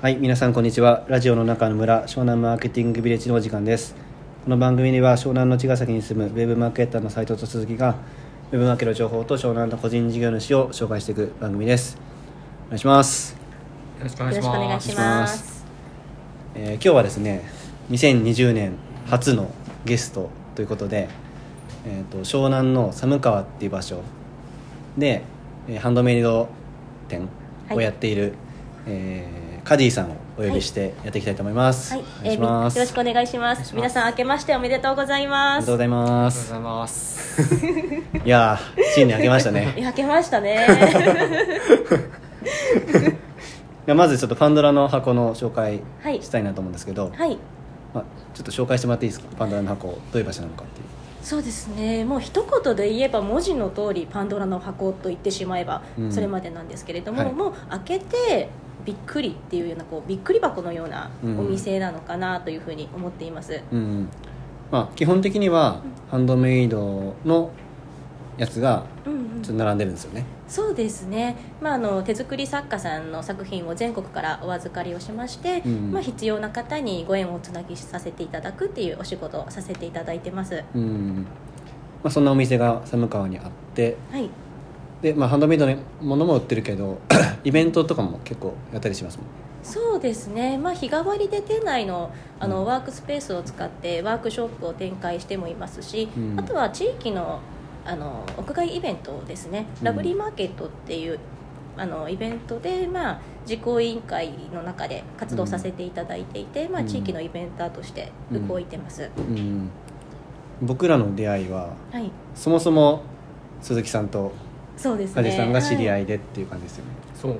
はい、皆さんこんにちは。ラジオの中の村、湘南マーケティングビレッジのお時間です。この番組では湘南の茅ヶ崎に住むウェブマーケッターの斉藤と鈴木が、ウェブマーケの情報と湘南の個人事業主を紹介していく番組です。お願いします。よろしくお願いよろしくお願いしします。ます。えー今日はですね、2020年初のゲストということで、えー、と湘南の寒川っていう場所で、えーハンドメイド店をやっている、えーカディさんをお呼びしてやっていきたいと思います。はい、お願いします。えーよろしくお願いします。皆さん明けましておめでとうございあます。りがとうございまありがとうすご。ざいます。いやー、新年明けましたね。いや明けましたね。まずちょっとパンドラの箱の紹介はいしたいなと思うんですけど、はい、まあ、ちょっと紹介してもらっていいですか？パンドラの箱どういう場所なのかっていうそうですね。もう一言で言えば文字の通りパンドラの箱と言ってしまえばうんそれまでなんですけれども、はいもう開けてびっくりっていうようなこうびっくり箱のようなうんお店なのかなというふうに思っています。うんまあ、基本的にはハンドメイドのやつがうんうん。ちょっと並んでるんですよね、そうですね、まあ、あの手作り作家さんの作品を全国からお預かりをしまして、うんまあ、必要な方にご縁をつなぎさせていただくっていうお仕事をさせていただいてます。うん。まあ、そんなお店が寒川にあってはいで、まあ、ハンドメイドのものも売ってるけど イベントとかも結構やったりしますもん。そうですね、まあ、日替わりで店内のあの、うん。ワークスペースを使ってワークショップを展開してもいますし、うん。あとは地域のあの屋外イベントですね、うん。ラブリーマーケットっていうあのイベントで、まあ、実行委員会の中で活動させていただいていて、まあ、うん。地域のイベンターとして動いてます、うん。僕らの出会いははい。そもそも鈴木さんとそうですね。梶さんが知り合はいいでっていう感じですよね、そう、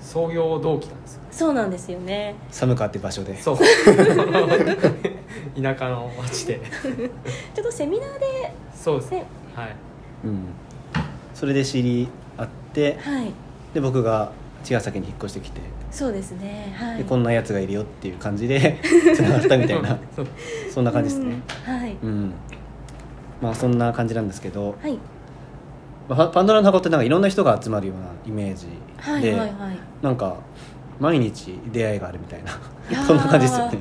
創業同期なんですよ。そうなんですよね。寒川って場所で。そう。田舎の町で。ちょっとセミナーで、そうです。ねはい。うん、それで知り合ってはい。で僕が茅ヶ崎に引っ越してきて、そうですね。はい。でこんなやつがいるよっていう感じで つながったみたいな。そう。そんな感じですね。うん。はい、うん、まあそんな感じなんですけど、はい。まあパンドラの箱ってなんかいろんな人が集まるようなイメージはいで、はいはい。なんか毎日出会いがあるみたいな。そんな感じですよね。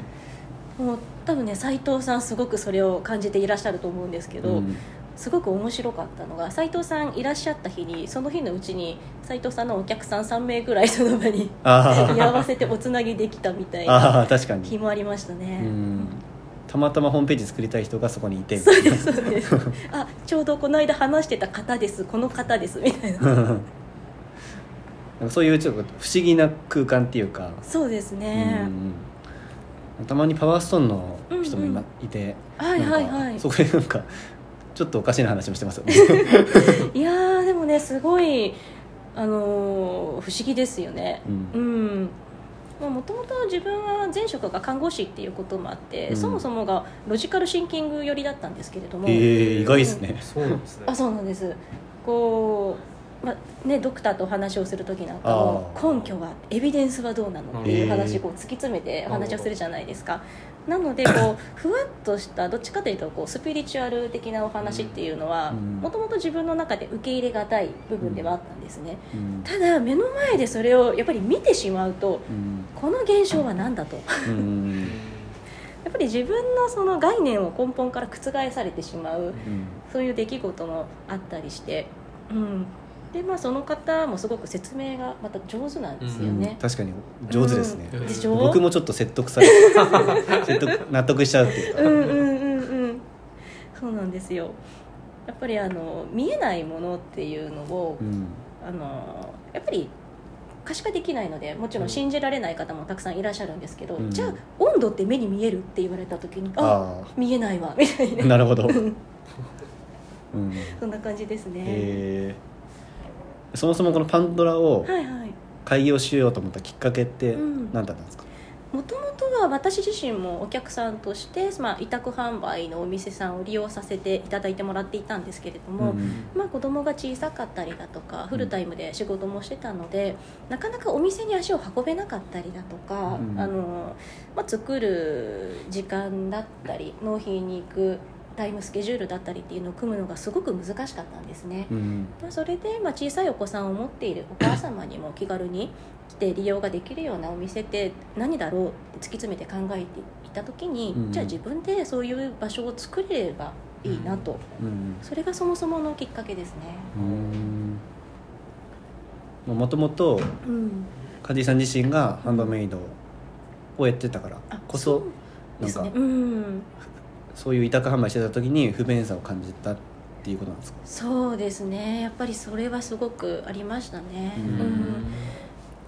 もう多分ね斉藤さんすごくそれを感じていらっしゃると思うんですけど、うん。すごく面白かったのが斉藤さんいらっしゃった日にその日のうちに斉藤さんのお客さん3名ぐらいその場にあ居合わせておつなぎできたみたいなあ確かに。日もありましたね、うんたまたまホームページ作りたい人がそこにいてみたそうですそうです。あちょうどこの間話してた方ですこの方ですみたいな。なんかそういうちょっと不思議な空間っていうか、そうですね、うんたまにパワーストーンの人もい,、うんうんいてはいはいはい。そこでなんかちょっとおかしな話もしてますよ。ね いやーでもねすごいあのー不思議ですよね。ううんもともと自分は前職が看護師っていうこともあって、うん。そもそもがロジカルシンキング寄りだったんですけれども、えー、意外ですね、そうなんですね。あ。そうなんです。こう、まね、ドクターとお話をする時なんかも根拠はエビデンスはどうなのっていう話へーこう突き詰めてお話をするじゃないですか。なのでこうふわっとしたどっちかというとこうスピリチュアル的なお話っていうのはうん。もともと自分の中で受け入れがたい部分ではあったんですね。うん。ただ目の前でそれをやっぱり見てしまうとうん。この現象は何だと。うん。やっぱり自分のその概念を根本から覆されてしまううん。そういう出来事もあったりして、うんでまあ、その方もすごく説明がまた上手なんですよね。確かに上手ですね、うん。でしょ僕もちょっと説得され 説得納得しちゃうっていうか、うんうんうんうん。そうなんですよ。やっぱりあの見えないものっていうのを、うん。あのやっぱり可視化できないのでもちろん信じられない方もたくさんいらっしゃるんですけど、うん。じゃあ温度って目に見えるって言われた時にああ見えないわみたいあな。なるほど、うん。うんそんな感じですね、えーそもそもこのパンドラをはいはい。開業しようと思ったきっかけってうん。何だったんですか、もともとは私自身もお客さんとして、まあ、委託販売のお店さんを利用させていただいてもらっていたんですけれども、うんまあ、子供が小さかったりだとかフルタイムで仕事もしてたので、なかなかお店に足を運べなかったりだとか、うん。あのまあ、作る時間だったり納品に行くタイムスケジュールだったりっていうのを組むのがすごく難しかったんですね、うん。まあそれで、まあ、小さいお子さんを持っているお母様にも気軽に来て利用ができるようなお店って何だろうって突き詰めて考えていった時に、うん。じゃあ自分でそういう場所を作れればいいなと、うんそれがそもそものきっかけですね。うん。もともとうん。カディさん自身がハンドメイドをやってたからあこそそうですね。なんかうんそういう委託販売してた時に不便さを感じたっていうことなんですか？そうですね。やっぱりそれはすごくありましたね、ううん。ん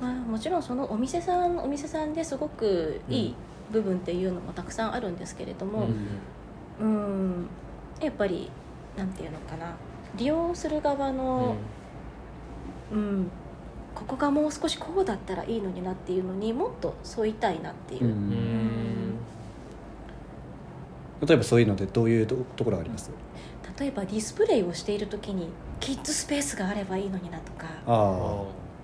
まあ、もちろんそのお店さんお店さんですごくいい部分っていうのもたくさんあるんですけれども、うん。やっぱりなんていうのかな。利用する側の、うん。ここがもう少しこうだったらいいのになっていうのにもっと沿いたいなっていう、うんうん例えばそういうのでどういうとところがあります？例えばディスプレイをしている時にキッズスペースがあればいいのになとか。あ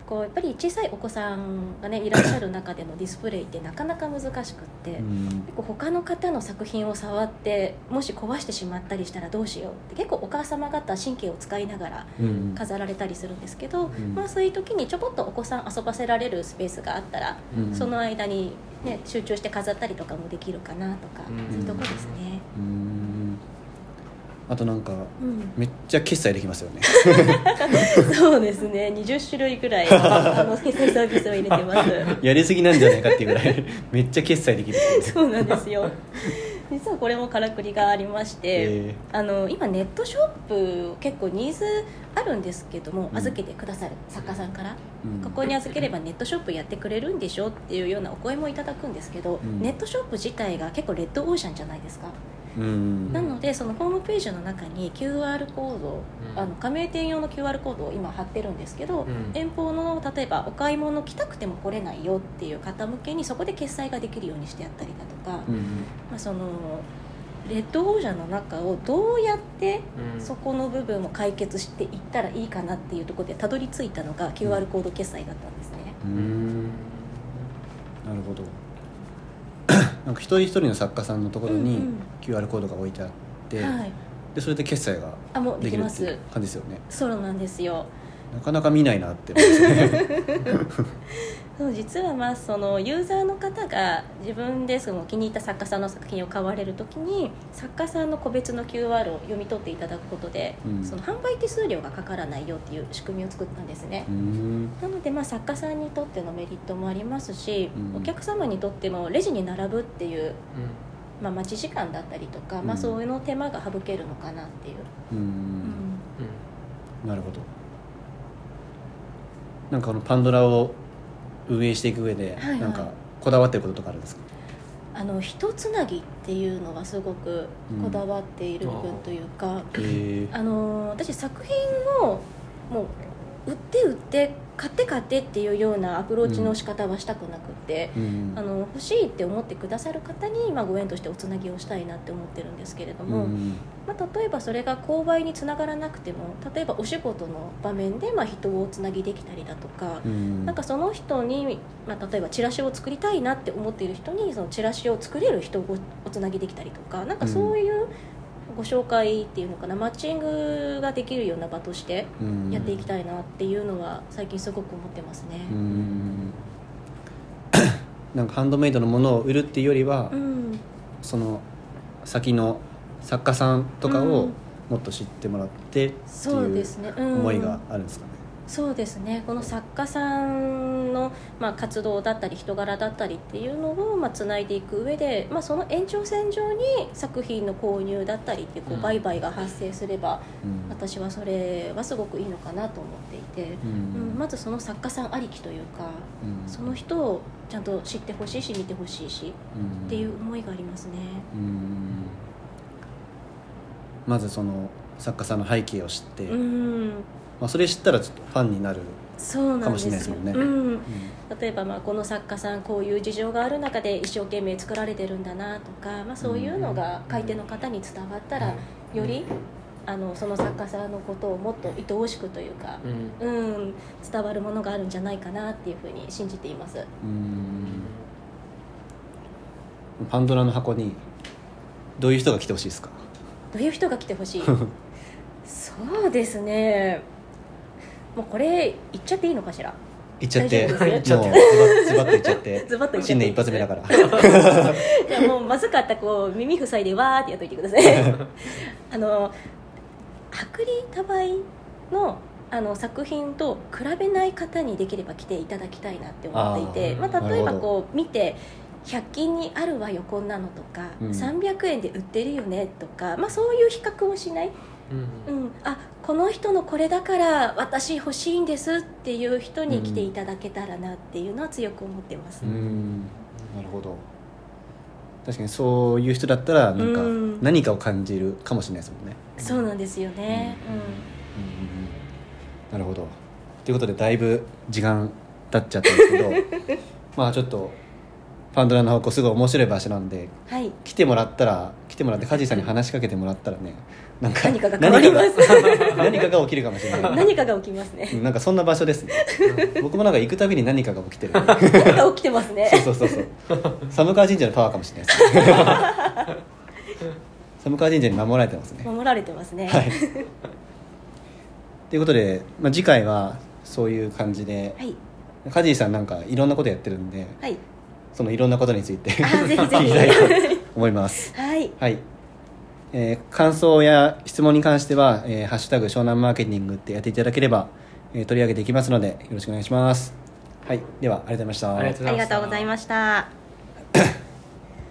こうやっぱり小さいお子さんがねいらっしゃる中でのディスプレイってなかなか難しくって、あうん。結構他の方の作品を触ってもし壊してしまったりしたらどうしようって結構お母様方神経を使いながらうん。飾られたりするんですけど、ん。まあ、そういう時にちょこっとお子さん遊ばせられるスペースがあったら、うん。その間に、ね、集中して飾ったりとかもできるかなとか、うん。そういうところですね。うんあとなんかうん。めっちゃ決済できますよね。そうですね。20種類ぐらい あの決済サービスを入れてます。やりすぎなんじゃないかっていうぐらいめっちゃ決済できるそうなんですよ。実はこれもからくりがありまして、えあの今ネットショップ結構ニーズあるんですけども、うん。預けてくださる作家さんから、うん。ここに預ければネットショップやってくれるんでしょっていうようなお声もいただくんですけど、うん。ネットショップ自体が結構レッドオーシャンじゃないですか、うんなのでそのホームページの中に QR コード、うん。あの加盟店用の QR コードを今貼ってるんですけど、うん。遠方の例えばお買い物来たくても来れないよっていう方向けにそこで決済ができるようにしてあったりだとか、うん。まあ、そのレッドオーシャンの中をどうやってうん。そこの部分を解決していったらいいかなっていうところでたどり着いたのが QR コード決済だったんですね。うん。なるほどなんか一人一人の作家さんのところに QR コードが置いてあって、はい、でそれで決済があもうできます。できるっていう感じですよね。そうなんですよ。なかなか見ないなって思いますね そう実はまあそのユーザーの方が自分でその気に入った作家さんの作品を買われる時に作家さんの個別の QR を読み取っていただくことで、うん。その販売手数料がかからないよっていう仕組みを作ったんですね。う。ん。なのでまあ作家さんにとってのメリットもありますし、うん。お客様にとってもレジに並ぶっていう、まあ、待ち時間だったりとか、まあ、うんそういうの手間が省けるのかなっていう、なるほど。なんかこのパンドラを運営していく上で、はいはい。なんかこだわってることとかあるんですか？あの一つなぎっていうのはすごくこだわっている部分というか、へえあの私作品をもう売って売って買って買ってっていうようなアプローチの仕方はしたくなくって、うん。あの欲しいって思ってくださる方に、まあ、ご縁としておつなぎをしたいなって思ってるんですけれども、うん。まあ、例えばそれが購買につながらなくても例えばお仕事の場面でまあ人をつなぎできたりだとか、うん。なんかその人に、まあ、例えばチラシを作りたいなって思っている人にそのチラシを作れる人をおつなぎできたりとかなんかそういうご紹介っていうのかなマッチングができるような場としてうん。やっていきたいなっていうのは最近すごく思ってますね。うん。なんかハンドメイドのものを売るっていうよりは、うんその先の作家さんとかをうん。もっと知ってもらってってそういうですね、うん。思いがあるんですかね。そうですね。この作家さんの、まあ、活動だったり人柄だったりっていうのを、まあ、つないでいく上で、まあ、その延長線上に作品の購入だったりってこううん。売買が発生すれば、うん。私はそれはすごくいいのかなと思っていて、ううんんまずその作家さんありきというかうん。その人をちゃんと知ってほしいし見てほしいしうん。っていう思いがありますね。うん。まずその作家さんの背景を知って、うん。まあ、それ知ったらちょっとファンになる、そうなんです。よね。うん。例えばまあこの作家さんこういう事情がある中で一生懸命作られてるんだなとか、まあ、そういうのが買い手の方に伝わったらよりあのその作家さんのことをもっと愛おしくというか、うん。うん、伝わるものがあるんじゃないかなっていうふうに信じています。うん。パンドラの箱にどういう人が来てほしいですか？どういう人が来てほしい？そうですねもうこれ言っちゃっていいのかしら？いっちゃって。もうズバッといっちゃって。ズバッと言っちゃって。新年一発目だから。いやもうまずかったらこう耳塞いでわーってやっといてください。あの薄利多売のあの作品と比べない方にできれば来ていただきたいなって思っていてまあ、例えばこう見て100均にあるわよこんなのとか、うん。300円で売ってるよねとか、まあ、そういう比較をしない、うん。うん、あこの人のこれだから私欲しいんですっていう人に来ていただけたらなっていうのは強く思ってます、うん。なるほど。確かにそういう人だったらなんかうん何かを感じるかもしれないですもんね、そうなんですよね、うん。うん。うんなるほど。ということでだいぶ時間経っちゃったんですけど まあちょっとパンドラの方向すごい面白い場所なんでうん、はい。来てもらったら来てもらって梶さんに話しかけてもらったらねなんか何かが変わります。何かが 何かが起きるかもしれない。何かが起きますね。うんなんかそんな場所ですね。僕もなんか行くたびに何かが起きてる。何か起きてますね。そうそうそうそう。寒川神社のパワーかもしれないです 寒川神社に守られてますね。守られてますね。はい。ということで、まあ、次回はそういう感じではい。梶井さんなんかいろんなことやってるんではい。そのいろんなことについてあぜひぜ聞きたいと思います。ひはい。はい、えー感想や質問に関しては「えーハッシュタグ湘南マーケティング」ってやっていただければ、えー取り上げていきますのでよろしくお願いします。はい。ではありがとうございましたありがとうございました。ありがとうございました